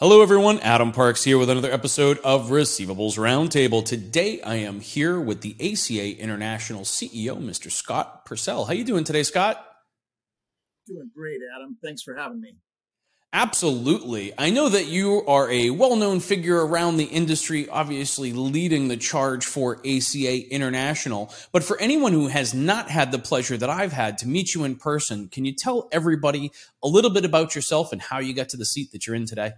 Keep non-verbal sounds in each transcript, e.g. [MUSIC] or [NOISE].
Hello, everyone. Adam Parks here with another episode of Receivables Roundtable. Today, I am here with the ACA International CEO, Mr. Scott Purcell. How are you doing today, Scott? Doing great, Adam. Thanks for having me. Absolutely. I know that you are a well known figure around the industry, obviously leading the charge for ACA International. But for anyone who has not had the pleasure that I've had to meet you in person, can you tell everybody a little bit about yourself and how you got to the seat that you're in today?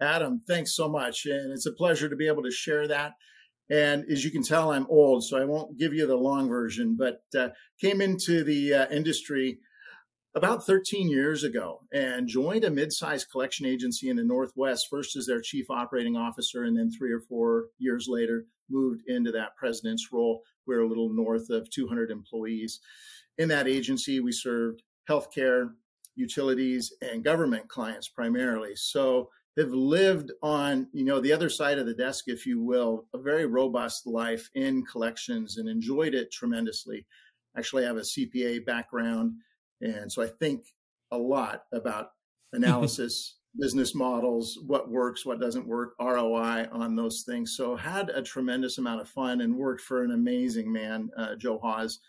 Adam, thanks so much. And it's a pleasure to be able to share that. And as you can tell, I'm old, so I won't give you the long version, but uh, came into the uh, industry about 13 years ago and joined a mid-sized collection agency in the Northwest, first as their chief operating officer, and then three or four years later moved into that president's role. We're a little north of 200 employees. In that agency, we served healthcare, utilities, and government clients primarily. So have lived on you know the other side of the desk if you will a very robust life in collections and enjoyed it tremendously. Actually I have a cpa background and so i think a lot about [LAUGHS] analysis business models what works what doesn't work roi on those things. So had a tremendous amount of fun and worked for an amazing man uh, joe hawes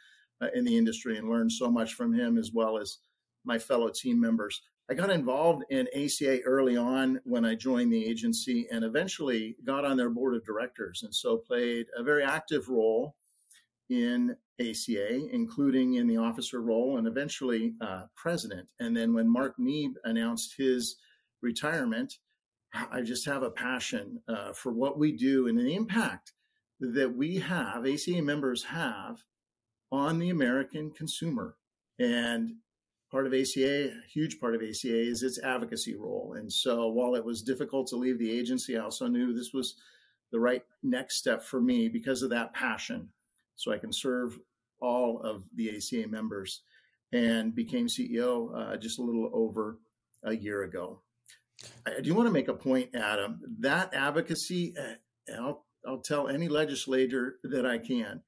uh, in the industry and learned so much from him as well as my fellow team members I got involved in ACA early on when I joined the agency and eventually got on their board of directors. And so played a very active role in ACA, including in the officer role and eventually uh, president. And then when Mark Neeb announced his retirement, I just have a passion uh, for what we do and the impact that we have, ACA members have on the American consumer. And part of ACA, a huge part of ACA, is its advocacy role. And so while it was difficult to leave the agency, I also knew this was the right next step for me because of that passion. So I can serve all of the ACA members and became CEO uh, just a little over a year ago. I do want to make a point, Adam. That advocacy, uh, I'll, I'll tell any legislator that I can,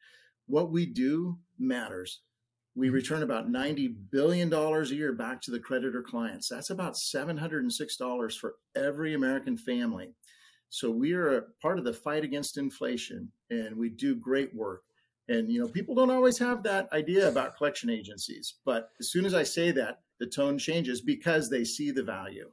what we do matters we return about $90 billion a year back to the creditor clients. That's about $706 for every American family. So we are a part of the fight against inflation and we do great work. And, you know, people don't always have that idea about collection agencies. But as soon as I say that, the tone changes because they see the value.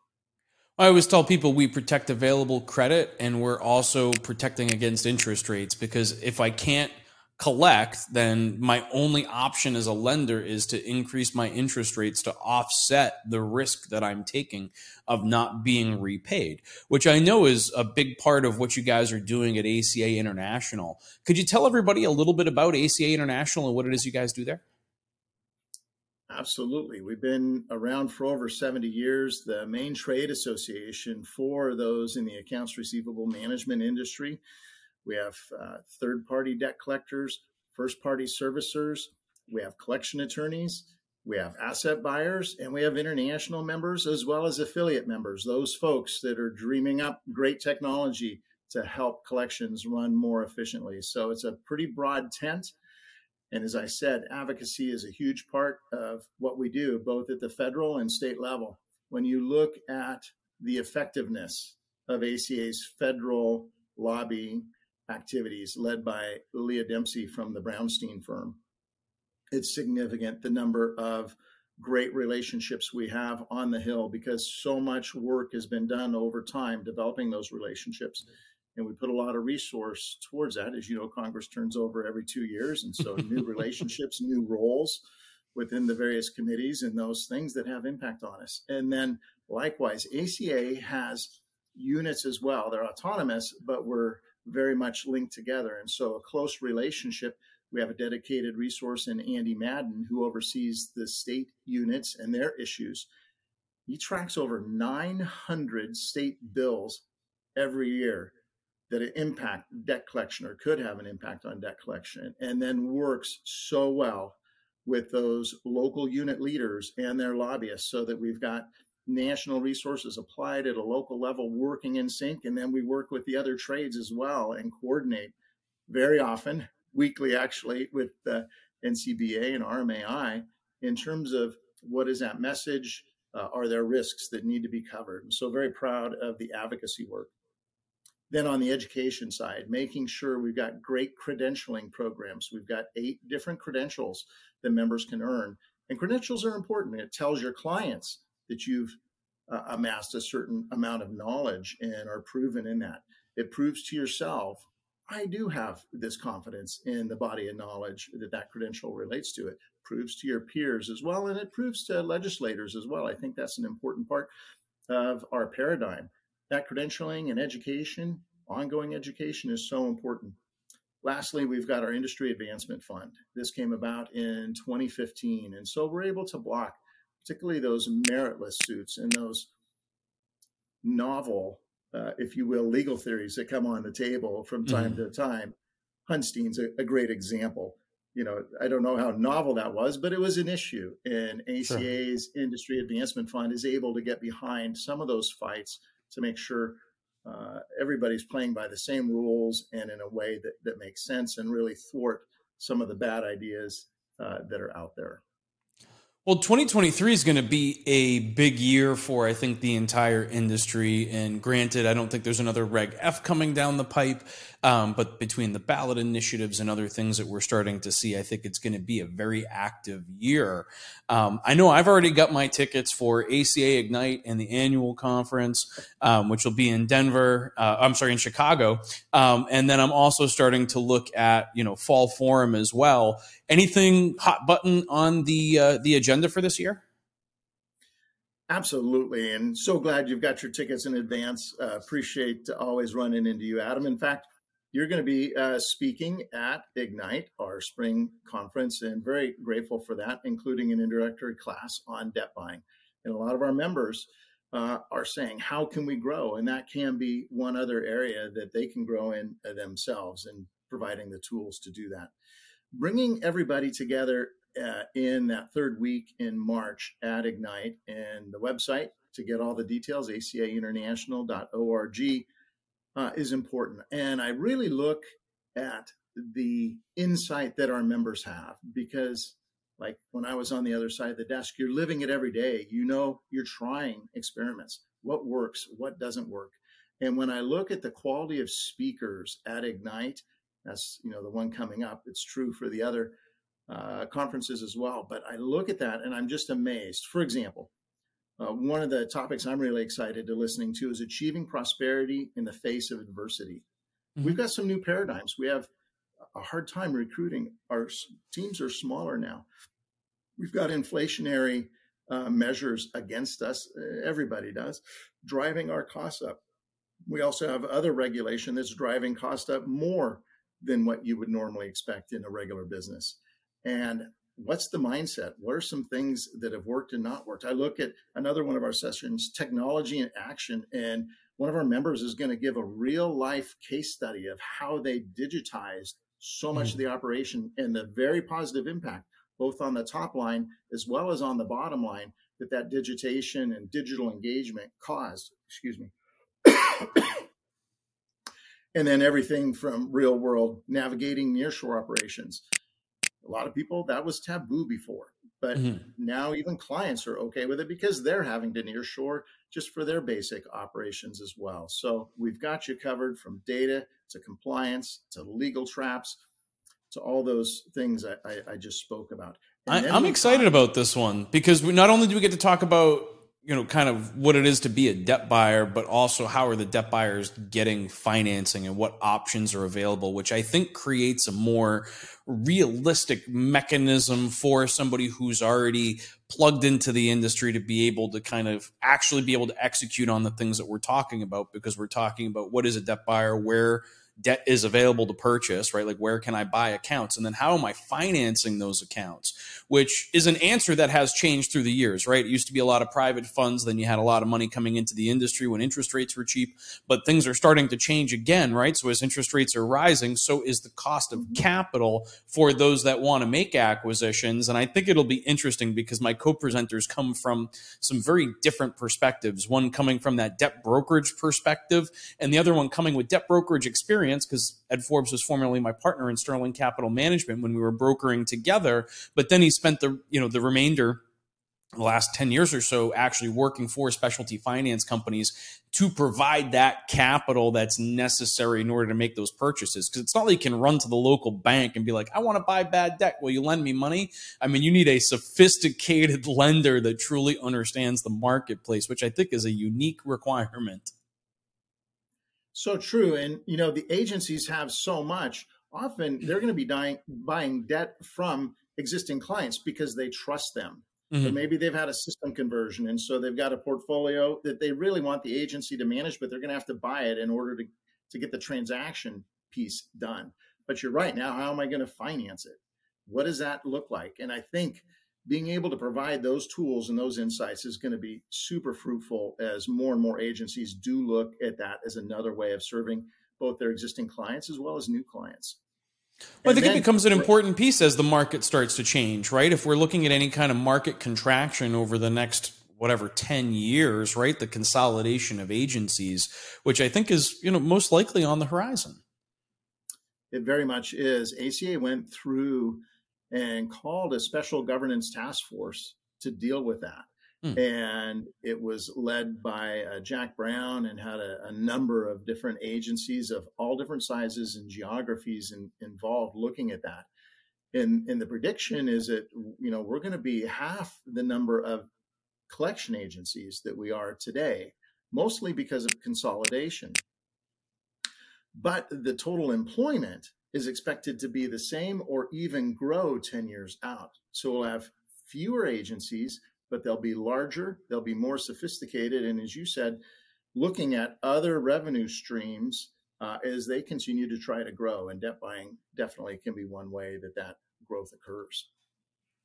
I always tell people we protect available credit and we're also protecting against interest rates because if I can't – collect, then my only option as a lender is to increase my interest rates to offset the risk that I'm taking of not being repaid, which I know is a big part of what you guys are doing at ACA International. Could you tell everybody a little bit about ACA International and what it is you guys do there? Absolutely. We've been around for over 70 years, the main trade association for those in the accounts receivable management industry. We have uh, third party debt collectors, first party servicers, we have collection attorneys, we have asset buyers, and we have international members as well as affiliate members, those folks that are dreaming up great technology to help collections run more efficiently. So it's a pretty broad tent. And as I said, advocacy is a huge part of what we do, both at the federal and state level. When you look at the effectiveness of ACA's federal lobbying activities led by Leah Dempsey from the Brownstein firm. It's significant the number of great relationships we have on the Hill because so much work has been done over time developing those relationships. And we put a lot of resource towards that. As you know, Congress turns over every two years. And so new [LAUGHS] relationships, new roles within the various committees and those things that have impact on us. And then likewise, ACA has units as well. They're autonomous, but we're very much linked together. And so a close relationship. We have a dedicated resource in Andy Madden who oversees the state units and their issues. He tracks over 900 state bills every year that impact debt collection or could have an impact on debt collection, and then works so well with those local unit leaders and their lobbyists so that we've got national resources applied at a local level working in sync and then we work with the other trades as well and coordinate very often weekly actually with the ncba and rmai in terms of what is that message Uh, are there risks that need to be covered? And so, very proud of the advocacy work. Then, on the education side, making sure we've got great credentialing programs. We've got eight different credentials that members can earn. And credentials are important. It tells your clients that you've uh, amassed a certain amount of knowledge and are proven in that. It proves to yourself, I do have this confidence in the body of knowledge that that credential relates to. It proves to your peers as well, and it proves to legislators as well. I think that's an important part of our paradigm. That credentialing and education, ongoing education, is so important. Lastly, we've got our Industry Advancement Fund. This came about in 2015, and so we're able to block particularly those meritless suits and those novel, uh, if you will, legal theories that come on the table from time mm-hmm. to time. Hunstein's a, a, great example. You know, I don't know how novel that was, but it was an issue. And ACA's sure. Industry Advancement Fund is able to get behind some of those fights to make sure uh, everybody's playing by the same rules and in a way that, that makes sense and really thwart some of the bad ideas uh, that are out there. Well, 2023 is going to be a big year for, I think, the entire industry. And granted, I don't think there's another Reg F coming down the pipe. Um, but between the ballot initiatives and other things that we're starting to see, I think it's going to be a very active year. Um, I know I've already got my tickets for ACA Ignite and the annual conference, um, which will be in Denver. Uh, I'm sorry, in Chicago. Um, and then I'm also starting to look at you know fall forum as well. Anything hot button on the uh, the agenda for this year? Absolutely. And so glad you've got your tickets in advance. Uh, appreciate always running into you, Adam. In fact, you're going to be uh, speaking at Ignite, our spring conference, and very grateful for that, including an introductory class on debt buying. And a lot of our members uh, are saying, How can we grow? And that can be one other area that they can grow in uh, themselves and providing the tools to do that. Bringing everybody together uh, in that third week in March at Ignite and the website to get all the details, acainternational.org uh, is important. And I really look at the insight that our members have because like when I was on the other side of the desk, you're living it every day. You know, you're trying experiments. What works? What doesn't work? And when I look at the quality of speakers at Ignite, that's you know the one coming up. It's true for the other uh, conferences as well. But I look at that and I'm just amazed. For example, uh, one of the topics I'm really excited to listening to is achieving prosperity in the face of adversity. Mm-hmm. We've got some new paradigms. We have a hard time recruiting. Our teams are smaller now. We've got inflationary uh, measures against us. Everybody does, driving our costs up. We also have other regulation that's driving cost up more than what you would normally expect in a regular business. And what's the mindset? What are some things that have worked and not worked? I look at another one of our sessions, technology and action, and one of our members is going to give a real life case study of how they digitized so much mm. of the operation and the very positive impact, both on the top line as well as on the bottom line, that that digitation and digital engagement caused. Excuse me. [COUGHS] and then everything from real world navigating nearshore operations a lot of people that was taboo before but mm-hmm. now even clients are okay with it because they're having to near shore just for their basic operations as well so we've got you covered from data to compliance to legal traps to all those things i, I, I just spoke about I, am excited about this one because we, not only do we get to talk about you know kind of what it is to be a debt buyer but also how are the debt buyers getting financing and what options are available which i think creates a more realistic mechanism for somebody who's already plugged into the industry to be able to kind of actually be able to execute on the things that we're talking about because we're talking about what is a debt buyer where debt is available to purchase, right? Like where can I buy accounts? And then how am I financing those accounts? Which is an answer that has changed through the years, right? It used to be a lot of private funds, then you had a lot of money coming into the industry when interest rates were cheap, but things are starting to change again, right? So as interest rates are rising, so is the cost of mm-hmm. capital for those that want to make acquisitions. And I think it'll be interesting because my co-presenters come from some very different perspectives, one coming from that debt brokerage perspective and the other one coming with debt brokerage experience experience because Ed Forbes was formerly my partner in Sterling Capital Management when we were brokering together. But then he spent the you know the remainder the last 10 years or so actually working for specialty finance companies to provide that capital that's necessary in order to make those purchases. Because it's not like you can run to the local bank and be like i want to buy bad debt. Will you lend me money. I mean you need a sophisticated [LAUGHS] lender that truly understands the marketplace which i think is a unique requirement so true and you know the agencies have so much often they're going to be dying, buying debt from existing clients because they trust them Mm-hmm. So maybe they've had a system conversion, and so they've got a portfolio that they really want the agency to manage, but they're going to have to buy it in order to to get the transaction piece done. But you're right. Now, how am I going to finance it? What does that look like? And I think being able to provide those tools and those insights is going to be super fruitful as more and more agencies do look at that as another way of serving both their existing clients as well as new clients. Well, I think then, it becomes an important piece as the market starts to change, right? If we're looking at any kind of market contraction over the next whatever 10 years, right? The consolidation of agencies, which I think is, you know, most likely on the horizon. It very much is. ACA went through and called a special governance task force to deal with that. Hmm. And it was led by uh, Jack Brown and had a, a, number of different agencies of all different sizes and geographies in, involved looking at that. And, and the prediction is that, you know, we're going to be half the number of collection agencies that we are today, mostly because of consolidation. But the total employment is expected to be the same or even grow 10 years out. So we'll have fewer agencies but they'll be larger, they'll be more sophisticated. And as you said, looking at other revenue streams uh, as they continue to try to grow. And debt buying definitely can be one way that that growth occurs.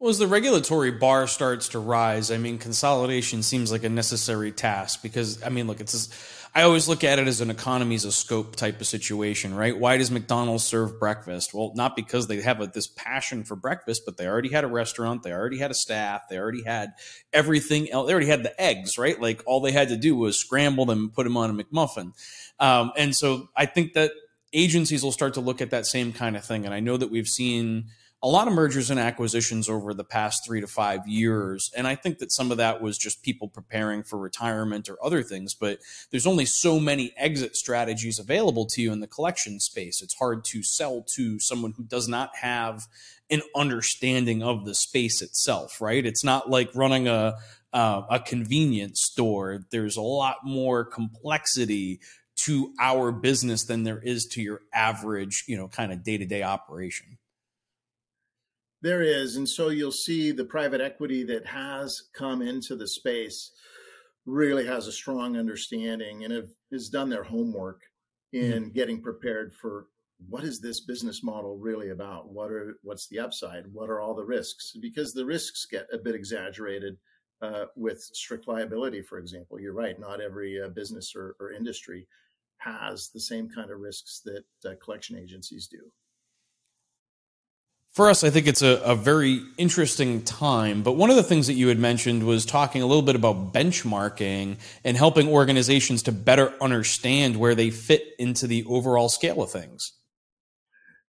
Well, as the regulatory bar starts to rise, I mean, consolidation seems like a necessary task because, I mean, look, it's. I always look at it as an economies of scope type of situation, right? Why does McDonald's serve breakfast? Well, not because they have a, this passion for breakfast, but they already had a restaurant, they already had a staff, they already had everything else. They already had the eggs, right? Like all they had to do was scramble them and put them on a McMuffin. Um, and so I think that agencies will start to look at that same kind of thing. And I know that we've seen a lot of mergers and acquisitions over the past three to five years. And I think that some of that was just people preparing for retirement or other things. But there's only so many exit strategies available to you in the collection space. It's hard to sell to someone who does not have an understanding of the space itself, right? It's not like running a, uh, a convenience store. There's a lot more complexity to our business than there is to your average, you know, kind of day to day operation. There is. And so you'll see the private equity that has come into the space really has a strong understanding and have, has done their homework in mm-hmm. getting prepared for what is this business model really about? What are what's the upside? What are all the risks? Because the risks get a bit exaggerated uh, with strict liability, for example. You're right; not every uh, business or, or, industry has the same kind of risks that uh, collection agencies do for us, I think it's a, a, very interesting time. But one of the things that you had mentioned was talking a little bit about benchmarking and helping organizations to better understand where they fit into the overall scale of things.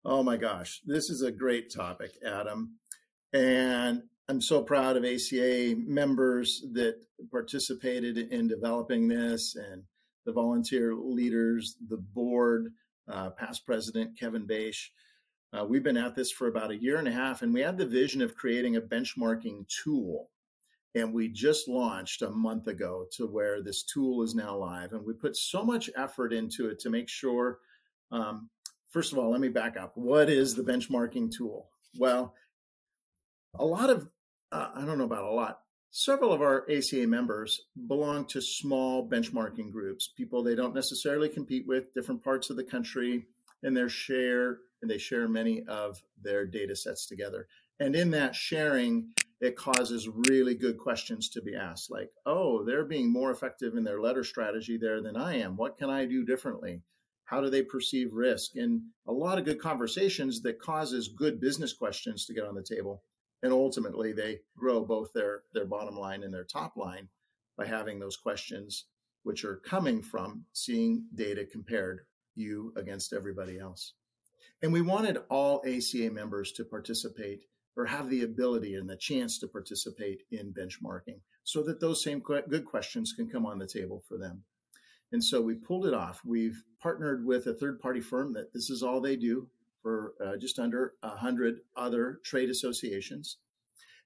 Oh my gosh, this is a great topic, Adam. And I'm so proud of ACA members that participated in developing this and the volunteer leaders, the board, uh, past president Kevin Bache uh, we've been at this for about a year and a half, and we had the vision of creating a benchmarking tool. And we just launched a month ago to where this tool is now live. And we put so much effort into it to make sure. Um, first of all, let me back up. What is the benchmarking tool? Well, a lot of, uh, I don't know about a lot, several of our ACA members belong to small benchmarking groups, people they don't necessarily compete with, different parts of the country, and their share and they share many of their data sets together. And in that sharing, it causes really good questions to be asked like, oh, they're being more effective in their letter strategy there than I am. What can I do differently? How do they perceive risk? And a lot of good conversations that causes good business questions to get on the table. And ultimately, they grow both their, their bottom line and their top line by having those questions, which are coming from seeing data compared you against everybody else. And we wanted all ACA members to participate or have the ability and the chance to participate in benchmarking so that those same good questions can come on the table for them. And so we pulled it off. We've partnered with a third party firm that this is all they do for uh, just under 100 other trade associations.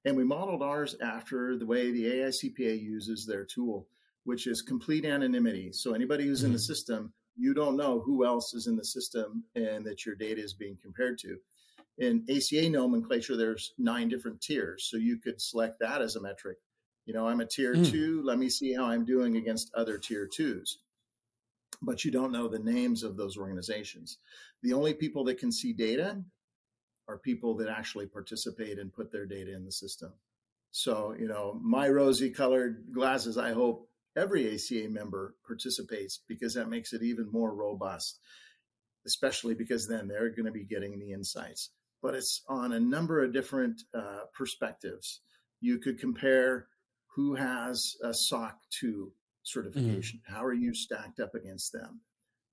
And we modeled ours after the way the AICPA uses their tool, which is complete anonymity. So anybody who's in the mm-hmm. system, you don't know who else is in the system and that your data is being compared to. In ACA nomenclature, there's nine different tiers. So you could select that as a metric. You know, I'm a tier mm. two. Let me see how I'm doing against other tier twos. But you don't know the names of those organizations. The only people that can see data are people that actually participate and put their data in the system. So, you know, my rosy colored glasses, I hope every ACA member participates because that makes it even more robust, especially because then they're going to be getting the insights. But it's on a number of different uh, perspectives. You could compare who has a SOC 2 certification. Mm-hmm. How are you stacked up against them?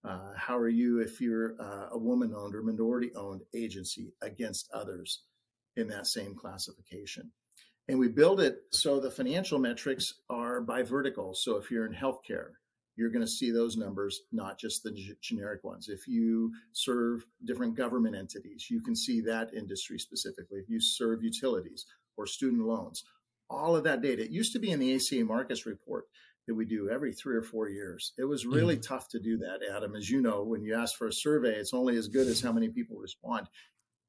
Uh, how are you if you're uh, a woman owned or minority owned agency against others in that same classification? And we build it so the financial metrics are by vertical. So if you're in healthcare, you're going to see those numbers, not just the g- generic ones. If you serve different government entities, you can see that industry specifically. If you serve utilities or student loans, all of that data. It used to be in the ACA Marcus report that we do every three or four years. It was really mm. tough to do that, Adam. As you know, when you ask for a survey, it's only as good as how many people respond.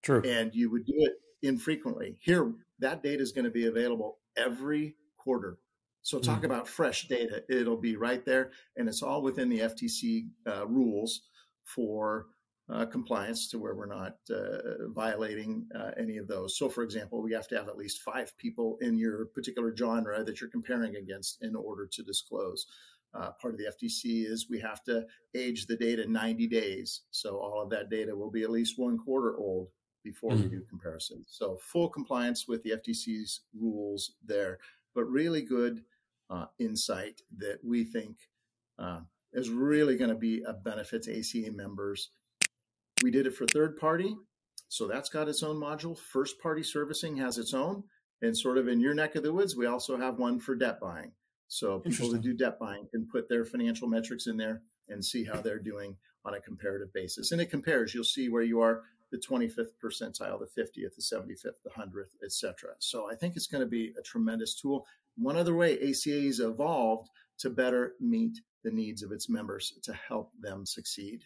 True. And you would do it infrequently. Here, that data is going to be available every quarter. So talk mm. about fresh data. It'll be right there, and it's all within the FTC uh, rules for uh, compliance to where we're not uh, violating uh, any of those. So, for example, we have to have at least five people in your particular genre that you're comparing against in order to disclose. Uh, part of the FTC is we have to age the data 90 days. So, all of that data will be at least one quarter old before mm-hmm. we do comparisons. So, full compliance with the FTC's rules there, but really good uh, insight that we think uh, is really going to be a benefit to ACA members we did it for third party. So that's got its own module. First party servicing has its own. And sort of in your neck of the woods, we also have one for debt buying. So people that do debt buying can put their financial metrics in there and see how they're doing on a comparative basis. And it compares. You'll see where you are the 25th percentile, the 50th, the 75th, the 100th, etc. So I think it's going to be a tremendous tool. One other way ACA's evolved to better meet the needs of its members to help them succeed.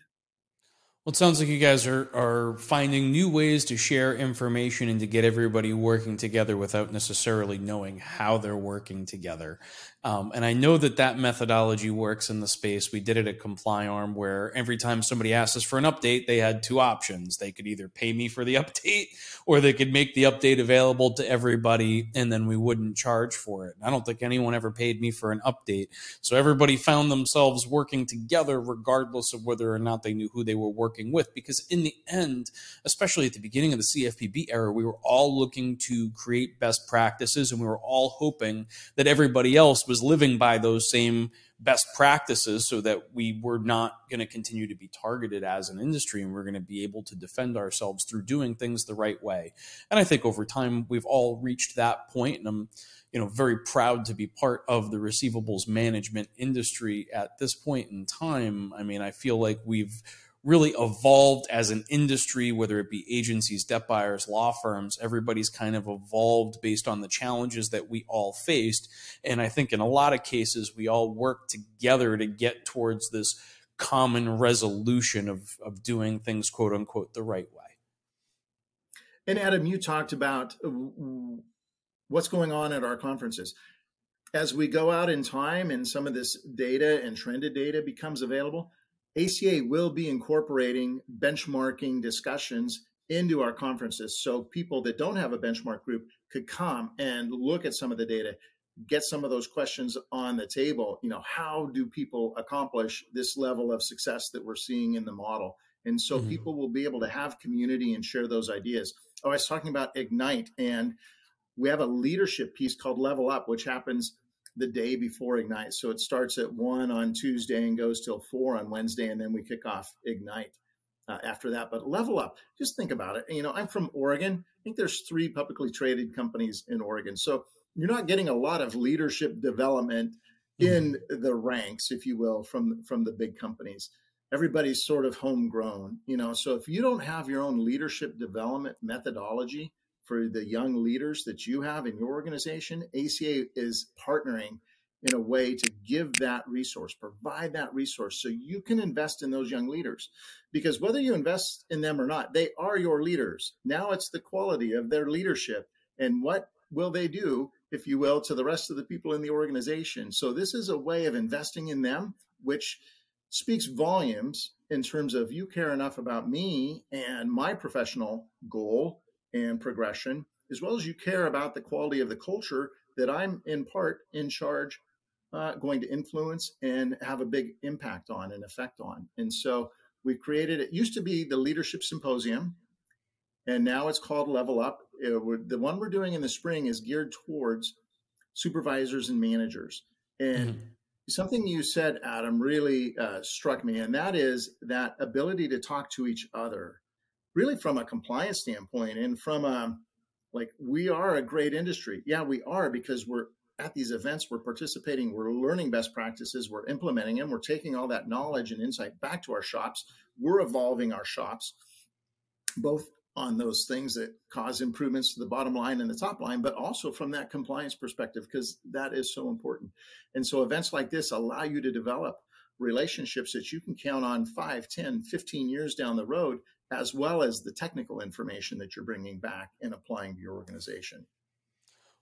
Well, it sounds like you guys are, are finding new ways to share information and to get everybody working together without necessarily knowing how they're working together. Um, and I know that that methodology works in the space. We did it at ComplyArm, where every time somebody asked us for an update, they had two options. They could either pay me for the [LAUGHS] update or they could make the update available to everybody and then we wouldn't charge for it. I don't think anyone ever paid me for an update. So everybody found themselves working together regardless of whether or not they knew who they were working with. Because in the end, especially at the beginning of the CFPB era, we were all looking to create best practices and we were all hoping that everybody else was living by those same best practices so that we were not going to continue to be targeted as an industry and we're going to be able to defend ourselves through doing things the right way. And I think over time we've all reached that point and I'm you know very proud to be part of the receivables management industry at this point in time. I mean, I feel like we've really evolved as an industry, whether it be agencies, debt buyers, law firms, everybody's kind of evolved based on the challenges that we all faced. And I think in a lot of cases, we all work together to get towards this common resolution of, of doing things, quote unquote, the right way. And Adam, you talked about what's going on at our conferences. As we go out in time and some of this data and trended data becomes available, ACA will be incorporating benchmarking discussions into our conferences. So people that don't have a benchmark group could come and look at some of the data, get some of those questions on the table. You know, how do people accomplish this level of success that we're seeing in the model? And so mm-hmm. people will be able to have community and share those ideas. Oh, I was talking about Ignite, and we have a leadership piece called Level Up, which happens the day before Ignite. So it starts at one on Tuesday and goes till four on Wednesday, and then we kick off Ignite. uh, after that. But level up, just think about it. You know, I'm from Oregon. I think there's three publicly traded companies in Oregon. So you're not getting a lot of leadership development mm-hmm. in the ranks, if you will, from from the big companies. Everybody's sort of homegrown, you know. So if you don't have your own leadership development methodology for the young leaders that you have in your organization, ACA is partnering in a way to give that resource, provide that resource so you can invest in those young leaders. Because whether you invest in them or not, they are your leaders. Now it's the quality of their leadership and what will they do, if you will, to the rest of the people in the organization. So this is a way of investing in them, which speaks volumes in terms of you care enough about me and my professional goal and progression, as well as you care about the quality of the culture that I'm in part in charge uh, going to influence and have a big impact on and effect on. And so we created it used to be the leadership symposium and now it's called level up it, the one we're doing in the spring is geared towards supervisors and managers and mm-hmm. something you said adam really uh, struck me and that is that ability to talk to each other really from a compliance standpoint and from a like we are a great industry yeah we are because we're at these events, we're participating, we're learning best practices, we're implementing them, we're taking all that knowledge and insight back to our shops, we're evolving our shops, both on those things that cause improvements to the bottom line and the top line, but also from that compliance perspective, because that is so important. And so events like this allow you to develop relationships that you can count on 5, 10, 15 years down the road, as well as the technical information that you're bringing back and applying to your organization.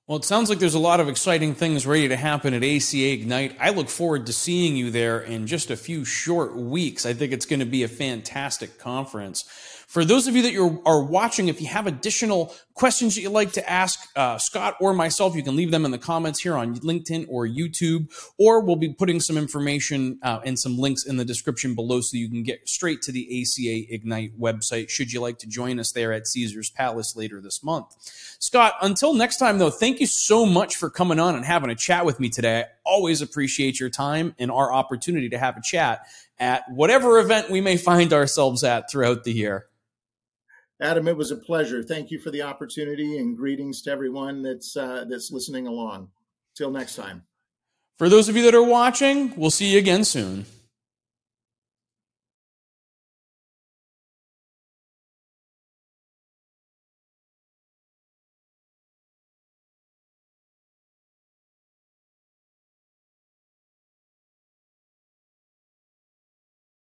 Well, it sounds like there's a lot of exciting things ready to happen at ACA Ignite. I look forward to seeing you there in just a few short weeks. I think it's going to be a fantastic conference. For those of you that are watching, if you have additional questions that you'd like to ask uh, Scott or myself, you can leave them in the comments here on LinkedIn or YouTube, or we'll be putting some information uh, and some links in the description below so you can get straight to the ACA Ignite website should you like to join us there at Caesars Palace later this month. Scott, until next time, though, thank you so much for coming on and having a chat with me today. I always appreciate your time and our opportunity to have a chat at whatever event we may find ourselves at throughout the year. Adam, it was a pleasure. Thank you for the opportunity and greetings to everyone that's uh, that's listening along. Till next time. For those of you that are watching, we'll see you again soon.